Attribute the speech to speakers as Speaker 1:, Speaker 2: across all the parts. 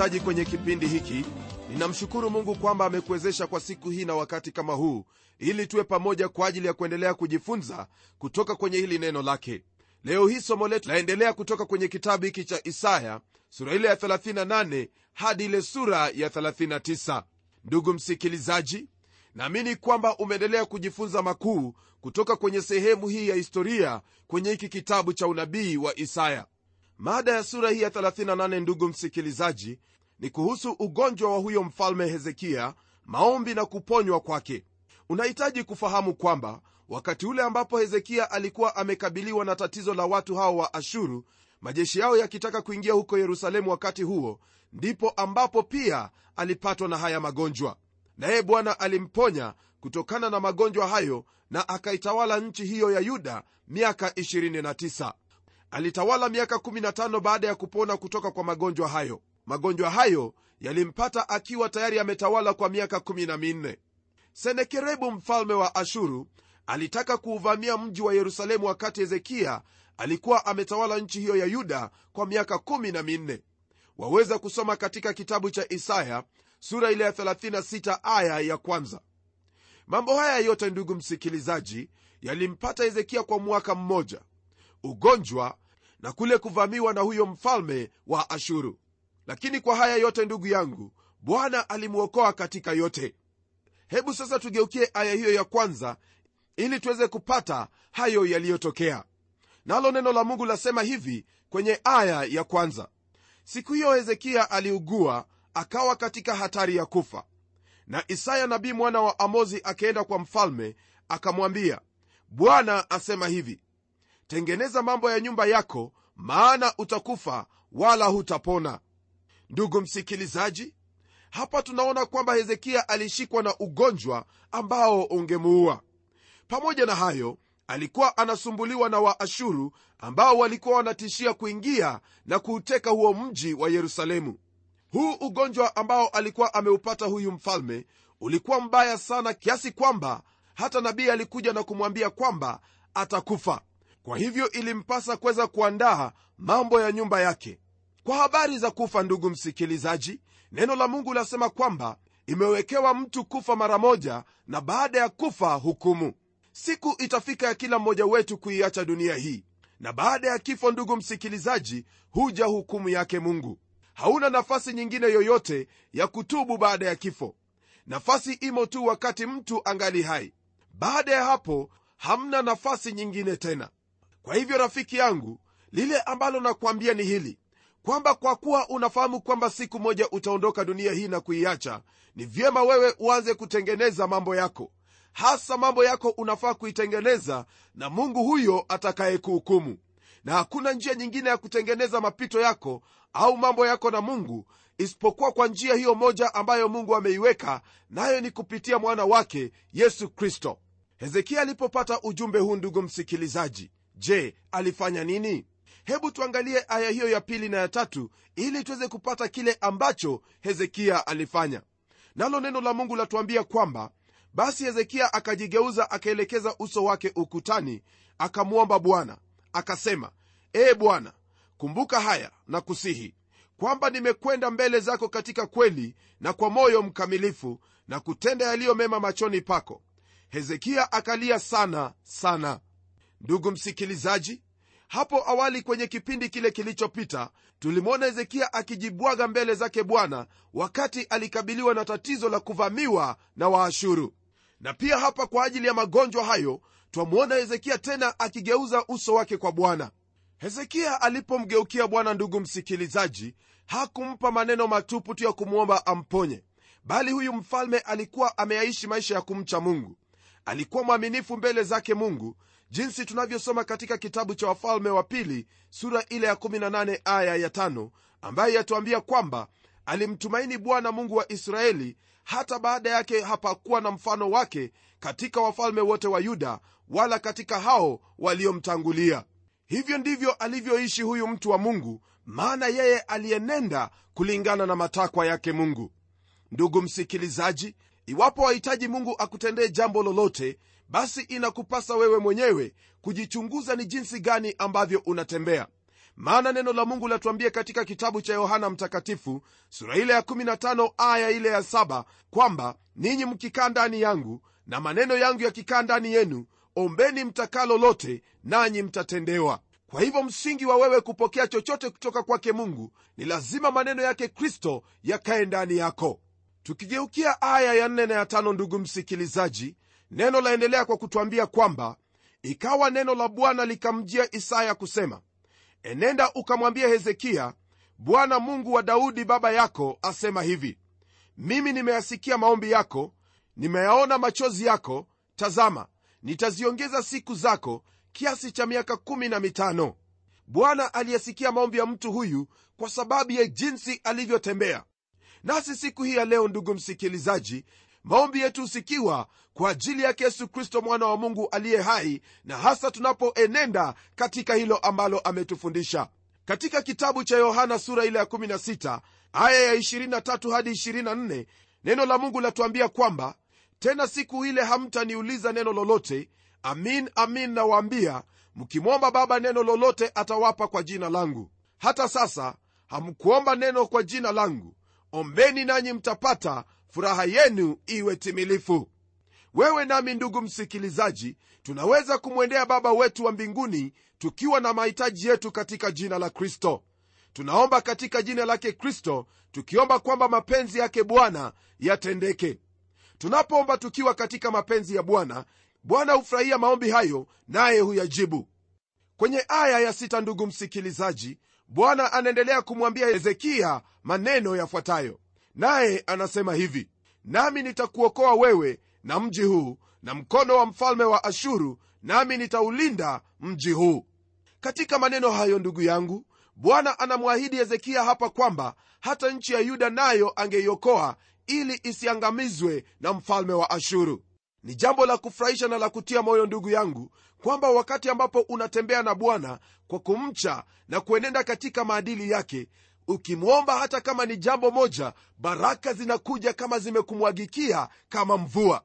Speaker 1: msikilizaji kwenye kipindi hiki ninamshukuru mungu kwamba amekuwezesha kwa siku hii na wakati kama huu ili tuwe pamoja kwa ajili ya kuendelea kujifunza kutoka kwenye hili neno lake. Leo hii somo letu laendelea kutoka kwenye kitabu hiki cha isaya sura ile ya 38 hadi ile sura ya 39 ndugu msikilizaji naamini kwamba umeendelea kujifunza makuu kutoka kwenye sehemu hii ya historia kwenye hiki kitabu cha unabii wa isaya. Mada ya sura hii ya 38 ndugu msikilizaji ni kuhusu ugonjwa wa huyo mfalme hezekia maombi na kuponywa kwake. Unahitaji kufahamu kwamba wakati ule ambapo hezekia alikuwa amekabiliwa na tatizo la watu hao wa ashuru majeshi yao yakitaka kuingia huko yerusalemu wakati huo ndipo ambapo pia alipatwa na haya magonjwa. Naye bwana alimponya kutokana na magonjwa hayo na akaitawala nchi hiyo ya yuda miaka 29 alitawala miaka 15 baada ya kupona kutoka kwa magonjwa hayo magonjwa hayo yalimpata akiwa tayari ametawala kwa miaka 14 senekerebu mfalme wa ashuru alitaka kuuvamia mji wa yerusalemu wakati hezekia alikuwa ametawala nchi hiyo ya yuda kwa miaka 14 waweza kusoma katika kitabu cha isaya sura ile ya 36 aya ya kwanza. Mambo haya yote ndugu msikilizaji yalimpata hezekia kwa mwaka mmoja. Ugonjwa na kule kuvamiwa na huyo mfalme wa ashuru lakini kwa haya yote ndugu yangu bwana alimwokoa katika yote. Hebu sasa tugeukie aya hiyo ya kwanza ili tuweze kupata hayo yaliyotokea. Nalo neno la mungu lasema hivi kwenye aya ya kwanza. Siku hiyo hezekiya aliugua akawa katika hatari ya kufa. Na isaya nabii mwana wa amozi akaenda kwa mfalme akamwambia bwana asema hivi tengeneza mambo ya nyumba yako maana utakufa wala hutapona ndugu msikilizaji hapa tunaona kwamba hezekia alishikwa na ugonjwa ambao ungemuua. Pamoja na hayo alikuwa anasumbuliwa na waashuru ambao walikuwa wanatishia kuingia na kuuteka huo mji wa yerusalemu. Huu ugonjwa ambao alikuwa ameupata huyu mfalme ulikuwa mbaya sana kiasi kwamba hata nabii alikuja na kumwambia kwamba atakufa. Kwa hivyo ilimpasa kuweza kuandaa mambo ya nyumba yake kwa habari za kufa ndugu msikilizaji neno la mungu lasema kwamba imewekewa mtu kufa mara moja na baada ya kufa hukumu. Siku itafika ya kila mmoja wetu kuiacha dunia hii na baada ya kifo ndugu msikilizaji huja hukumu yake mungu. Hauna nafasi nyingine yoyote ya kutubu baada ya kifo. Nafasi imo tu wakati mtu angali hai. Baada ya hapo hamna nafasi nyingine tena. Kwa hivyo rafiki yangu lile ambalo nakwambia ni hili kwamba kwa kuwa unafahamu kwamba siku moja utaondoka dunia hii na kuiacha ni vyema wewe uanze kutengeneza mambo yako. Hasa mambo yako unafaa kuitengeneza na mungu huyo atakayekuhukumu. Na hakuna njia nyingine ya kutengeneza mapito yako au mambo yako na mungu isipokuwa kwa njia hiyo moja ambayo mungu ameiweka nayo ni kupitia mwana wake yesu kristo. Hezekia alipopata ujumbe huu ndugu msikilizaji je alifanya nini hebu tuangalie aya hiyo ya pili na ya tatu ili tuweze kupata kile ambacho hezekia alifanya. Nalo neno la mungu latuambia kwamba basi hezekia akajigeuza akaelekeza uso wake ukutani akamwomba bwana akasema ee bwana kumbuka haya na kusihi kwamba nimekwenda mbele zako katika kweli na kwa moyo mkamilifu na kutenda yaliyo mema machoni pako. Hezekia akalia sana sana. Ndugu msikilizaji hapo awali kwenye kipindi kile kilichopita tulimwona hezekia akijibwaga mbele zake bwana wakati alikabiliwa na tatizo la kuvamiwa na waashuru. Na pia hapa kwa ajili ya magonjwa hayo twamwona hezekia tena akigeuza uso wake kwa bwana. Hezekia alipomgeukia bwana ndugu msikilizaji hakumpa maneno matupu tu ya kumwomba amponye bali huyu mfalme alikuwa ameyaishi maisha ya kumcha mungu. Alikuwa mwaminifu mbele zake mungu jinsi tunavyosoma katika kitabu cha wafalme wa pili sura ile ya 18 aya ya 5 ambaye yatuambia kwamba alimtumaini bwana mungu wa israeli hata baada yake hapakuwa na mfano wake katika wafalme wote wa yuda wala katika hao waliomtangulia. Hivyo ndivyo alivyoishi huyu mtu wa mungu maana yeye aliyenenda kulingana na matakwa yake mungu. Ndugu msikilizaji iwapo wahitaji mungu akutendee jambo lolote basi inakupasa wewe mwenyewe kujichunguza ni jinsi gani ambavyo unatembea. Maana neno la mungu latuambia katika kitabu cha yohana mtakatifu sura ile ya 15 aya ile ya 7 kwamba ninyi mkikaa ndani yangu na maneno yangu yakikaa ndani yenu ombeni mtakalo lote nanyi mtatendewa. Kwa hivyo msingi wa wewe kupokea chochote kutoka kwake mungu ni lazima maneno yake kristo yakaye ndani yako. Tukigeukia aya ya 4 na ya 5 ndugu msikilizaji neno laendelea kwa kutwambia kwamba ikawa neno la bwana likamjia isaya kusema enenda ukamwambia hezekiya bwana mungu wa daudi baba yako asema hivi mimi nimeyasikia maombi yako nimeyaona machozi yako tazama nitaziongeza siku zako kiasi cha miaka kumi na mitano. Bwana aliyesikia maombi ya mtu huyu kwa sababu ya jinsi alivyotembea. Nasi siku hii ya leo ndugu msikilizaji maombi yetu husikiwa kwa ajili yake yesu kristo mwana wa mungu aliye hai na hasa tunapoenenda katika hilo ambalo ametufundisha. Katika kitabu cha yohana sura ile ya 16 aya ya 23 hadi 24 neno la mungu latuambia kwamba tena siku ile hamtaniuliza neno lolote. Amin amin nawaambia mkimwomba baba neno lolote atawapa kwa jina langu. Hata sasa hamkuomba neno kwa jina langu. Ombeni nanyi mtapata furaha yenu iwe timilifu. Wewe nami ndugu msikilizaji tunaweza kumwendea baba wetu wa mbinguni tukiwa na mahitaji yetu katika jina la kristo. Tunaomba katika jina lake kristo tukiomba kwamba mapenzi yake bwana yatendeke. Tunapoomba tukiwa katika mapenzi ya bwana bwana hufurahia maombi hayo naye huyajibu. Kwenye aya ya sita ndugu msikilizaji bwana anaendelea kumwambia hezekiya maneno yafuatayo naye anasema hivi nami nitakuokoa wewe na mji huu na mkono wa mfalme wa ashuru nami nitaulinda mji huu. Katika maneno hayo ndugu yangu bwana anamwahidi hezekiya hapa kwamba hata nchi ya yuda nayo angeiokoa ili isiangamizwe na mfalme wa ashuru. Ni jambo la kufurahisha na la kutia moyo ndugu yangu kwamba wakati ambapo unatembea na bwana kwa kumcha na kuenenda katika maadili yake ukimwomba hata kama ni jambo moja baraka zinakuja kama zimekumwagikia kama mvua.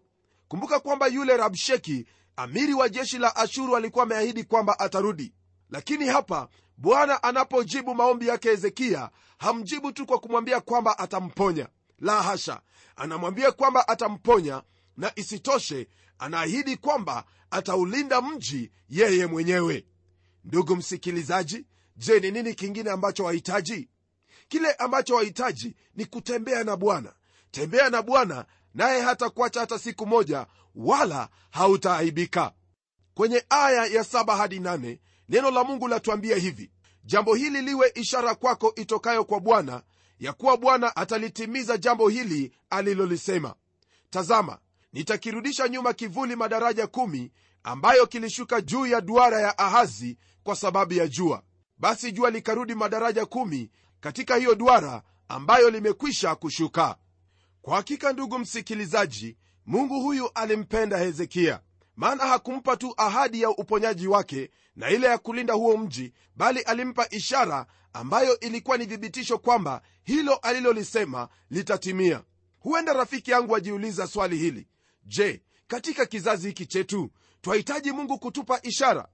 Speaker 1: Kumbuka kwamba yule rabsheki amiri wa jeshi la ashuru alikuwa ameahidi kwamba atarudi. Lakini hapa bwana anapojibu maombi yake hezekiya hamjibu tu kwa kumwambia kwamba atamponya. La hasha! Anamwambia kwamba atamponya na isitoshe anaahidi kwamba ataulinda mji yeye mwenyewe. Ndugu msikilizaji je ni nini kingine ambacho wahitaji kile ambacho wahitaji ni kutembea na bwana. Tembea na bwana naye hata kuacha hata siku moja wala hautaaibika. Kwenye aya ya 7 hadi nane neno la mungu latuambia hivi. Jambo hili liwe ishara kwako itokayo kwa bwana ya kuwa bwana atalitimiza jambo hili alilolisema. Tazama nitakirudisha nyuma kivuli madaraja kumi ambayo kilishuka juu ya duara ya ahazi kwa sababu ya jua. Basi jua likarudi madaraja kumi katika hiyo duara ambayo limekwisha kushuka. Kwa hakika ndugu msikilizaji mungu huyu alimpenda hezekiya maana hakumpa tu ahadi ya uponyaji wake na ile ya kulinda huo mji bali alimpa ishara ambayo ilikuwa ni thibitisho kwamba hilo alilolisema litatimia. Huenda rafiki yangu ajiuliza swali hili. Je katika kizazi hiki chetu twahitaji mungu kutupa ishara?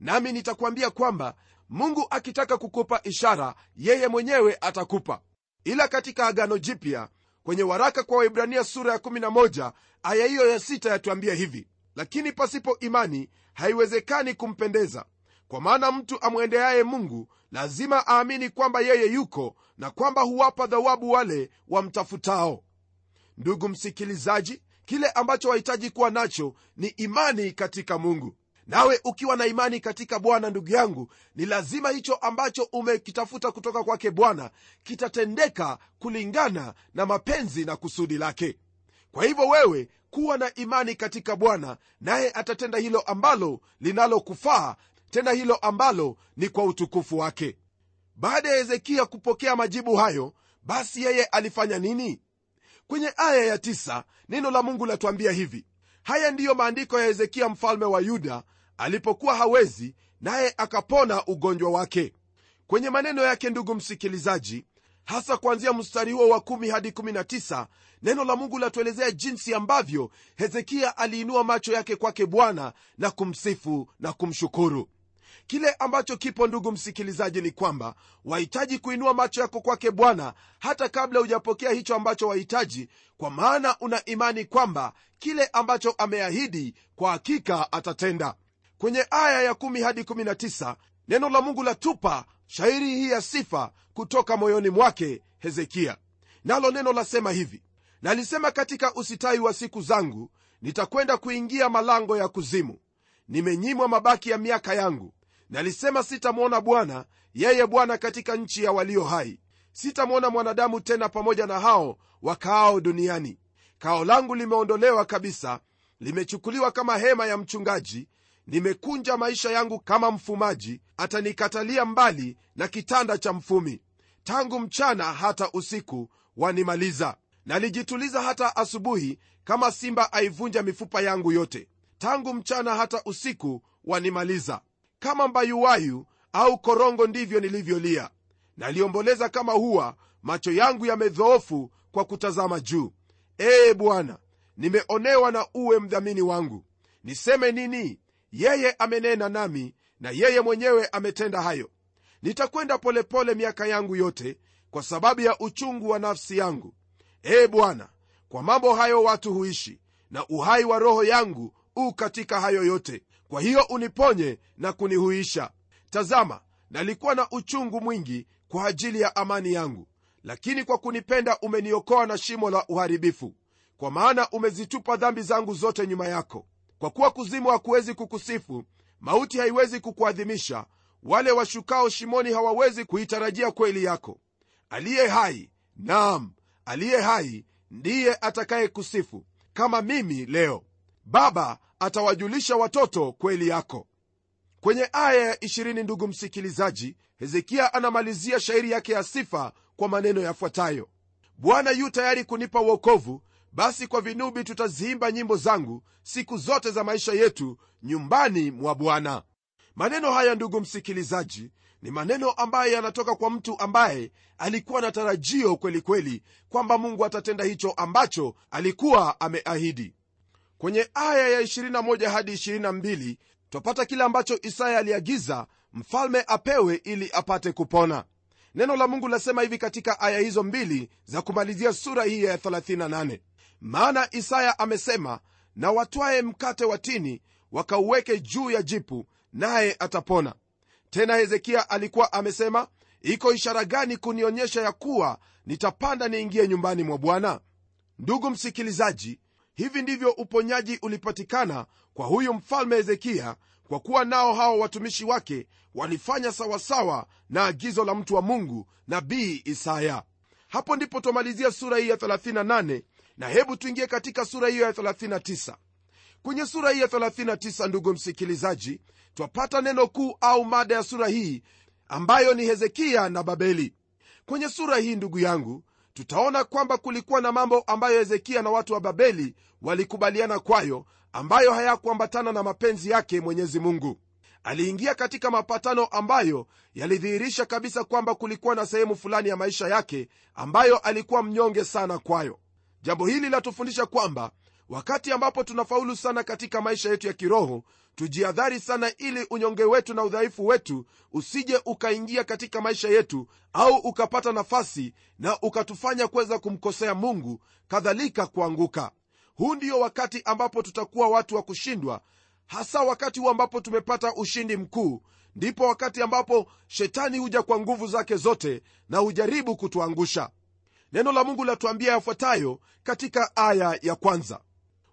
Speaker 1: Nami nitakwambia kwamba mungu akitaka kukupa ishara yeye mwenyewe atakupa. Ila katika agano jipya kwenye waraka kwa waibrania sura ya 11 aya hiyo ya 6 yatuambia hivi lakini pasipo imani haiwezekani kumpendeza. Kwa maana mtu amwendeaye mungu lazima aamini kwamba yeye yuko na kwamba huwapa dhawabu wale wamtafutao. Ndugu msikilizaji kile ambacho wahitaji kuwa nacho ni imani katika mungu nawe ukiwa na imani katika bwana ndugu yangu ni lazima hicho ambacho umekitafuta kutoka kwake bwana kitatendeka kulingana na mapenzi na kusudi lake. Kwa hivyo wewe kuwa na imani katika bwana naye atatenda hilo ambalo linalokufaa tena hilo ambalo ni kwa utukufu wake. Baada ya hezekiya kupokea majibu hayo basi yeye alifanya nini? Kwenye aya ya tisa, neno la mungu latuambia hivi. Haya ndiyo maandiko ya hezekiya mfalme wa yuda alipokuwa hawezi naye akapona ugonjwa wake. Kwenye maneno yake ndugu msikilizaji hasa kuanzia mstari huo wa 1 hadi 19 neno la mungu latuelezea jinsi ambavyo hezekiya aliinua macho yake kwake bwana na kumsifu na kumshukuru. Kile ambacho kipo ndugu msikilizaji ni kwamba wahitaji kuinua macho yako kwake bwana hata kabla hujapokea hicho ambacho wahitaji kwa maana una imani kwamba kile ambacho ameahidi kwa hakika atatenda kwenye aya ya 1 hadi 19 neno la mungu latupa shairi hii ya sifa kutoka moyoni mwake hezekia. Nalo neno lasema hivi nalisema katika usitawi wa siku zangu nitakwenda kuingia malango ya kuzimu. Nimenyimwa mabaki ya miaka yangu. Nalisema sitamwona bwana yeye bwana katika nchi ya walio hai. Sitamwona mwanadamu tena pamoja na hao wakaao duniani. Kao langu limeondolewa kabisa limechukuliwa kama hema ya mchungaji nimekunja maisha yangu kama mfumaji atanikatalia mbali na kitanda cha mfumi. Tangu mchana hata usiku wanimaliza. Nalijituliza hata asubuhi kama simba aivunja mifupa yangu yote. Tangu mchana hata usiku wanimaliza. Kama mbayuwayu au korongo ndivyo nilivyolia. Naliomboleza kama huwa macho yangu yamedhoofu kwa kutazama juu. Ee bwana nimeonewa na uwe mdhamini wangu. Niseme nini yeye amenena nami na yeye mwenyewe ametenda hayo. Nitakwenda polepole miaka yangu yote kwa sababu ya uchungu wa nafsi yangu. Ee bwana kwa mambo hayo watu huishi na uhai wa roho yangu u katika hayo yote. Kwa hiyo uniponye na kunihuisha. Tazama nalikuwa na uchungu mwingi kwa ajili ya amani yangu lakini kwa kunipenda umeniokoa na shimo la uharibifu kwa maana umezitupa dhambi zangu zote nyuma yako kwa kuwa kuzimu hakuwezi kukusifu mauti haiwezi kukuadhimisha wale washukao shimoni hawawezi kuitarajia kweli yako. Aliye hai naam aliye hai ndiye atakayekusifu, kama mimi leo. Baba atawajulisha watoto kweli yako. Kwenye aya ya 20 ndugu msikilizaji hezekia anamalizia shairi yake ya sifa kwa maneno yafuatayo. Bwana yu tayari kunipa uokovu basi kwa vinubi tutaziimba nyimbo zangu siku zote za maisha yetu nyumbani mwa bwana. Maneno haya ndugu msikilizaji ni maneno ambayo yanatoka kwa mtu ambaye alikuwa na tarajio kwelikweli kwamba mungu atatenda hicho ambacho alikuwa ameahidi. Kwenye aya ya 21 hadi 22 twapata kile ambacho isaya aliagiza mfalme apewe ili apate kupona. Neno la mungu lasema hivi katika aya hizo mbili za kumalizia sura hii ya 38 maana isaya amesema na watwaye mkate wa tini wakauweke juu ya jipu naye atapona. Tena hezekia alikuwa amesema iko ishara gani kunionyesha ya kuwa nitapanda niingie nyumbani mwa bwana? Ndugu msikilizaji hivi ndivyo uponyaji ulipatikana kwa huyu mfalme hezekia kwa kuwa nao hao watumishi wake walifanya sawasawa na agizo la mtu wa mungu nabii isaya. Hapo ndipo twamalizia sura hii ya 38 na hebu tuingie katika sura hiyo ya 39 kwenye sura hii ya 39 ndugu msikilizaji twapata neno kuu au mada ya sura hii ambayo ni hezekia na babeli. Kwenye sura hii ndugu yangu tutaona kwamba kulikuwa na mambo ambayo hezekia na watu wa babeli walikubaliana kwayo ambayo hayakuambatana na mapenzi yake mwenyezi mungu. Aliingia katika mapatano ambayo yalidhihirisha kabisa kwamba kulikuwa na sehemu fulani ya maisha yake ambayo alikuwa mnyonge sana kwayo jambo hili latufundisha kwamba wakati ambapo tunafaulu sana katika maisha yetu ya kiroho tujiadhari sana ili unyonge wetu na udhaifu wetu usije ukaingia katika maisha yetu au ukapata nafasi na ukatufanya kuweza kumkosea mungu kadhalika kuanguka. Huu ndio wakati ambapo tutakuwa watu wa kushindwa hasa wakati huu ambapo tumepata ushindi mkuu. Ndipo wakati ambapo shetani huja kwa nguvu zake zote na hujaribu kutuangusha neno la mungu latuambia yafuatayo katika aya ya kwanza.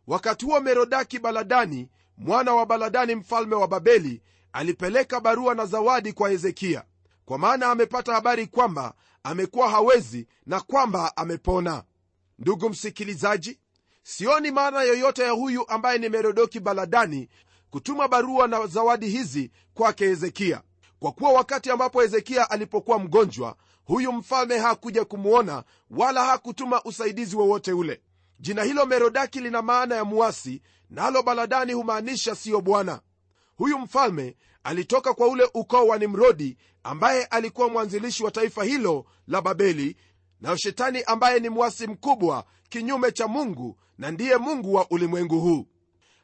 Speaker 1: Wakati huo merodaki baladani mwana wa baladani mfalme wa babeli alipeleka barua na zawadi kwa hezekia kwa maana amepata habari kwamba amekuwa hawezi na kwamba amepona. Ndugu msikilizaji sioni maana yoyote ya huyu ambaye ni merodoki baladani kutuma barua na zawadi hizi kwake hezekia kwa kuwa wakati ambapo hezekia alipokuwa mgonjwa huyu mfalme hakuja kumwona wala hakutuma usaidizi wowote ule. Jina hilo merodaki lina maana ya muasi nalo baladani humaanisha siyo bwana. Huyu mfalme alitoka kwa ule ukoo wa nimrodi ambaye alikuwa mwanzilishi wa taifa hilo la babeli na shetani ambaye ni mwasi mkubwa kinyume cha mungu na ndiye mungu wa ulimwengu huu.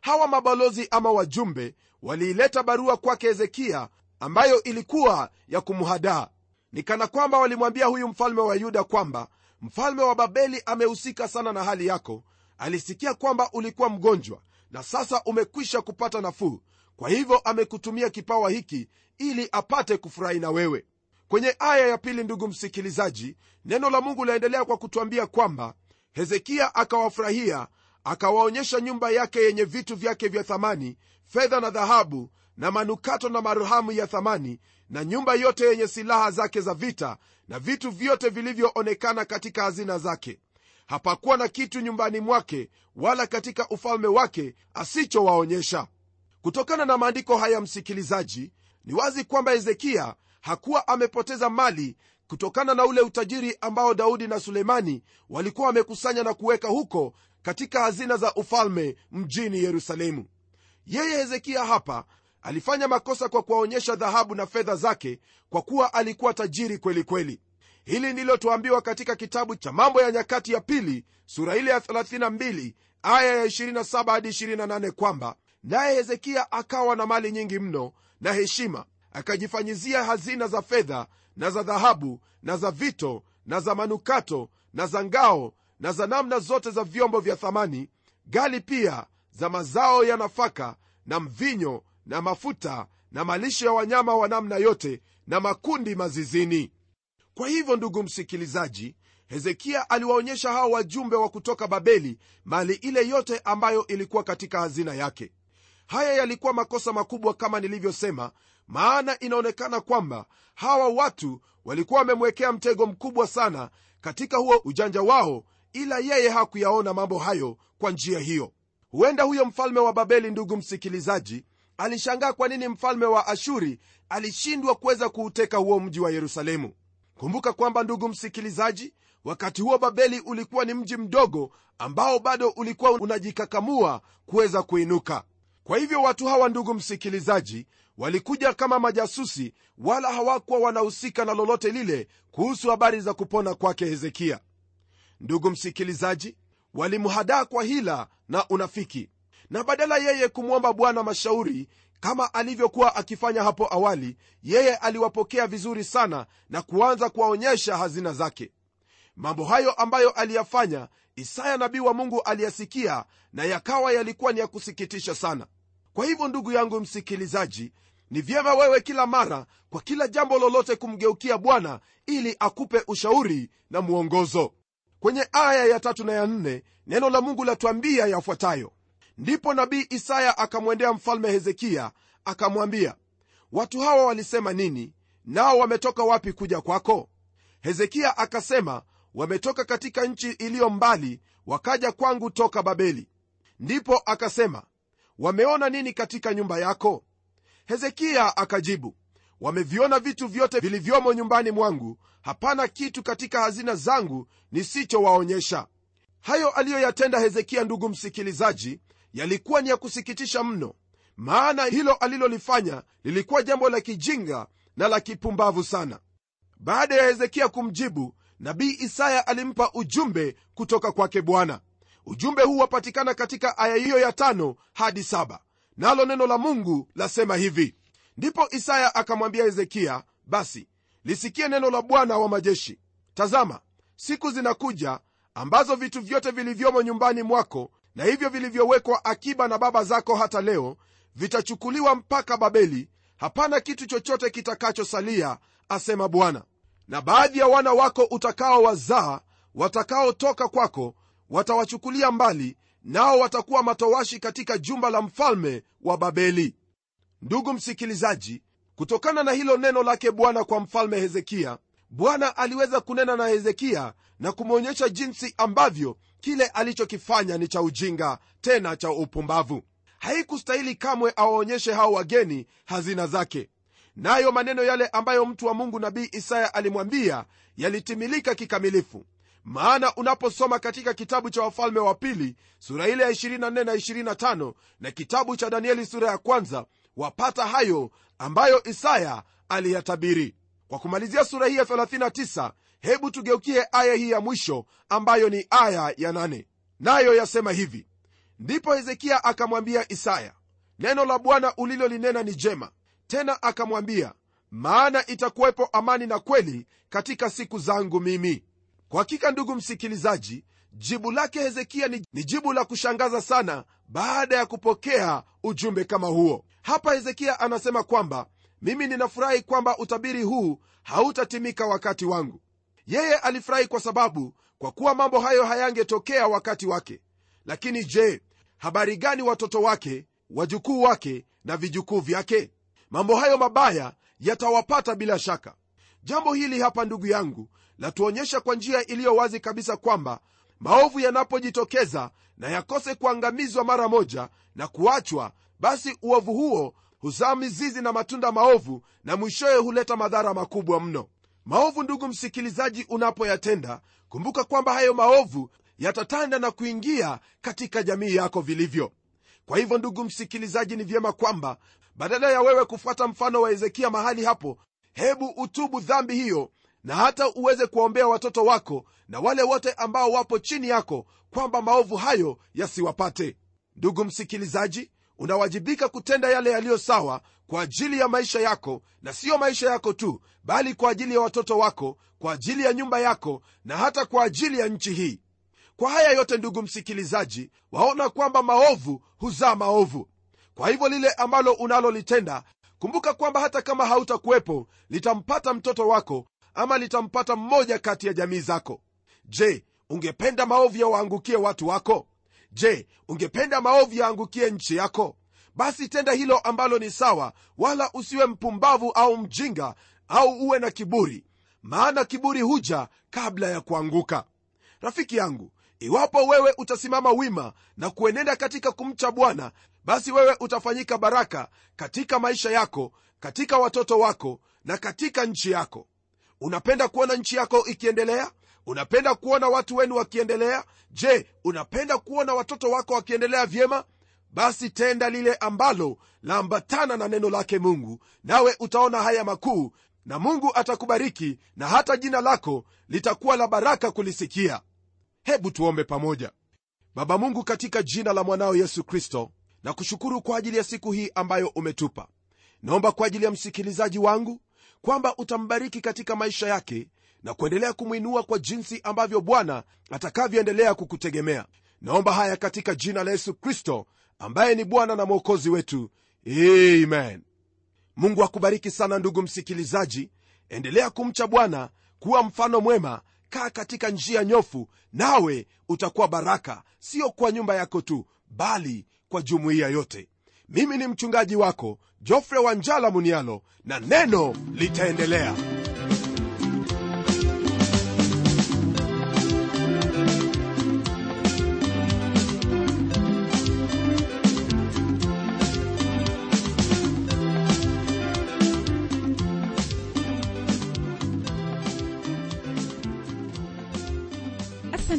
Speaker 1: Hawa mabalozi ama wajumbe waliileta barua kwake hezekia ambayo ilikuwa ya kumhadaa ni kana kwamba walimwambia huyu mfalme wa yuda kwamba mfalme wa babeli amehusika sana na hali yako. Alisikia kwamba ulikuwa mgonjwa na sasa umekwisha kupata nafuu. Kwa hivyo amekutumia kipawa hiki ili apate kufurahi na wewe. Kwenye aya ya pili ndugu msikilizaji neno la mungu laendelea kwa kutwambia kwamba hezekia akawafurahia akawaonyesha nyumba yake yenye vitu vyake vya thamani fedha na dhahabu na manukato na marhamu ya thamani na nyumba yote yenye silaha zake za vita na vitu vyote vilivyoonekana katika hazina zake. Hapakuwa na kitu nyumbani mwake wala katika ufalme wake asichowaonyesha. Kutokana na maandiko haya msikilizaji ni wazi kwamba hezekia hakuwa amepoteza mali kutokana na ule utajiri ambao daudi na sulemani walikuwa wamekusanya na kuweka huko katika hazina za ufalme mjini yerusalemu. Yeye hezekia hapa alifanya makosa kwa kuwaonyesha dhahabu na fedha zake kwa kuwa alikuwa tajiri kweli kweli. Hili ndilo tuambiwa katika kitabu cha mambo ya nyakati ya pili sura ile ya 32 aya ya 27 hadi 28 kwamba naye hezekia akawa na mali nyingi mno na heshima akajifanyizia hazina za fedha na za dhahabu na za vito na za manukato na za ngao na za namna zote za vyombo vya thamani gali pia za mazao ya nafaka na mvinyo na mafuta na malisho ya wanyama wa namna yote na makundi mazizini. Kwa hivyo ndugu msikilizaji hezekia aliwaonyesha hao wajumbe wa kutoka babeli mali ile yote ambayo ilikuwa katika hazina yake. Haya yalikuwa makosa makubwa kama nilivyosema maana inaonekana kwamba hawa watu walikuwa wamemwekea mtego mkubwa sana katika huo ujanja wao ila yeye hakuyaona mambo hayo kwa njia hiyo. Huenda huyo mfalme wa babeli ndugu msikilizaji alishangaa kwa nini mfalme wa ashuri alishindwa kuweza kuuteka huo mji wa yerusalemu. Kumbuka kwamba ndugu msikilizaji wakati huo babeli ulikuwa ni mji mdogo ambao bado ulikuwa unajikakamua kuweza kuinuka. Kwa hivyo watu hawa ndugu msikilizaji walikuja kama majasusi wala hawakuwa wanahusika na lolote lile kuhusu habari za kupona kwake hezekia. Ndugu msikilizaji walimhadaa kwa hila na unafiki na badala yeye kumwomba bwana mashauri kama alivyokuwa akifanya hapo awali yeye aliwapokea vizuri sana na kuanza kuwaonyesha hazina zake. Mambo hayo ambayo aliyafanya isaya nabii wa mungu aliyasikia na yakawa yalikuwa ni ya kusikitisha sana. Kwa hivyo ndugu yangu msikilizaji ni vyema wewe kila mara kwa kila jambo lolote kumgeukia bwana ili akupe ushauri na mwongozo. Kwenye aya ya tatu na ya nne neno la mungu latuambia yafuatayo ndipo nabii isaya akamwendea mfalme hezekia akamwambia watu hawa walisema nini? Nao wametoka wapi kuja kwako? Hezekia akasema wametoka katika nchi iliyo mbali wakaja kwangu toka babeli. Ndipo akasema wameona nini katika nyumba yako? Hezekia akajibu wameviona vitu vyote vilivyomo nyumbani mwangu. Hapana kitu katika hazina zangu nisichowaonyesha. Hayo aliyoyatenda hezekia ndugu msikilizaji yalikuwa ni ya kusikitisha mno. Maana hilo alilolifanya lilikuwa jambo la kijinga na la kipumbavu sana. Baada ya hezekia kumjibu nabii isaya alimpa ujumbe kutoka kwake bwana. Ujumbe huu wapatikana katika aya hiyo ya tano hadi saba. Nalo neno la mungu lasema hivi. Ndipo isaya akamwambia hezekia basi lisikie neno la bwana wa majeshi. Tazama siku zinakuja ambazo vitu vyote vilivyomo nyumbani mwako na hivyo vilivyowekwa akiba na baba zako hata leo vitachukuliwa mpaka babeli. Hapana kitu chochote kitakachosalia asema bwana. Na baadhi ya wana wako utakaowazaa watakaotoka kwako watawachukulia mbali nao watakuwa matowashi katika jumba la mfalme wa babeli. Ndugu msikilizaji kutokana na hilo neno lake bwana kwa mfalme hezekia bwana aliweza kunena na hezekia na kumwonyesha jinsi ambavyo kile alichokifanya ni cha ujinga tena cha upumbavu. Haikustahili kamwe awaonyeshe hao wageni hazina zake. Nayo maneno yale ambayo mtu wa mungu nabii isaya alimwambia yalitimilika kikamilifu. Maana unaposoma katika kitabu cha wafalme wa pili sura ile ya 24 na 25 na kitabu cha danieli sura ya kwanza wapata hayo ambayo isaya aliyatabiri. Kwa kumalizia sura hii ya 39 hebu tugeukie aya hii ya mwisho ambayo ni aya ya nane. Nayo yasema hivi. Ndipo hezekia akamwambia isaya neno la bwana ulilolinena ni jema. Tena akamwambia maana itakuwepo amani na kweli katika siku zangu mimi. Kwa hakika ndugu msikilizaji jibu lake hezekia ni, jibu la kushangaza sana baada ya kupokea ujumbe kama huo. Hapa hezekia anasema kwamba mimi ninafurahi kwamba utabiri huu hautatimika wakati wangu yeye alifurahi kwa sababu kwa kuwa mambo hayo hayangetokea wakati wake. Lakini je habari gani watoto wake wajukuu wake na vijukuu vyake? Mambo hayo mabaya yatawapata bila shaka. Jambo hili hapa ndugu yangu latuonyesha kwa njia iliyo wazi kabisa kwamba maovu yanapojitokeza na yakose kuangamizwa mara moja na kuachwa basi uovu huo huzaa mizizi na matunda maovu na mwishowe huleta madhara makubwa mno maovu ndugu msikilizaji unapoyatenda kumbuka kwamba hayo maovu yatatanda na kuingia katika jamii yako vilivyo. Kwa hivyo ndugu msikilizaji ni vyema kwamba badala ya wewe kufuata mfano wa hezekia mahali hapo hebu utubu dhambi hiyo na hata uweze kuwaombea watoto wako na wale wote ambao wapo chini yako kwamba maovu hayo yasiwapate. Ndugu msikilizaji unawajibika kutenda yale yaliyo sawa kwa ajili ya maisha yako na siyo maisha yako tu bali kwa ajili ya watoto wako kwa ajili ya nyumba yako na hata kwa ajili ya nchi hii. Kwa haya yote ndugu msikilizaji waona kwamba maovu huzaa maovu. Kwa hivyo lile ambalo unalolitenda kumbuka kwamba hata kama hautakuwepo litampata mtoto wako ama litampata mmoja kati ya jamii zako. Je ungependa maovu yawaangukie watu wako? Je ungependa maovu yaangukie nchi yako basi tenda hilo ambalo ni sawa wala usiwe mpumbavu au mjinga au uwe na kiburi maana kiburi huja kabla ya kuanguka. Rafiki yangu iwapo wewe utasimama wima na kuenenda katika kumcha bwana basi wewe utafanyika baraka katika maisha yako katika watoto wako na katika nchi yako. Unapenda kuona nchi yako ikiendelea? Unapenda kuona watu wenu wakiendelea? Je unapenda kuona watoto wako wakiendelea vyema basi tenda lile ambalo laambatana na neno lake mungu nawe utaona haya makuu na mungu atakubariki na hata jina lako litakuwa la baraka kulisikia. Hebu tuombe pamoja. Baba mungu katika jina la mwanao yesu kristo na kushukuru kwa ajili ya siku hii ambayo umetupa. Naomba kwa ajili ya msikilizaji wangu kwamba utambariki katika maisha yake na kuendelea kumwinua kwa jinsi ambavyo bwana atakavyoendelea kukutegemea. Naomba haya katika jina la yesu kristo ambaye ni bwana na mwokozi wetu. Amen. Mungu akubariki sana ndugu msikilizaji. Endelea kumcha bwana kuwa mfano mwema. Kaa katika njia nyofu nawe utakuwa baraka. Sio kwa nyumba yako tu bali kwa jumuiya yote. Mimi ni mchungaji wako jofre wanjala munialo na neno litaendelea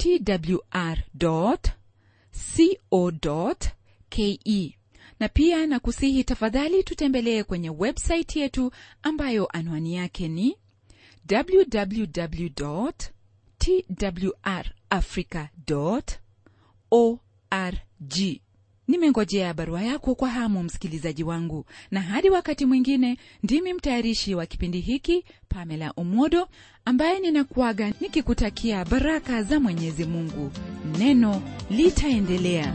Speaker 2: twr.co.ke na pia na kusihi tafadhali tutembelee kwenye websaiti yetu ambayo anwani yake ni www.twrafrica.org. Nimengojea barua yako kwa hamu, msikilizaji wangu, na hadi wakati mwingine, ndimi mtayarishi wa kipindi hiki Pamela Umodo ambaye ninakuaga nikikutakia baraka za Mwenyezi Mungu. Neno litaendelea.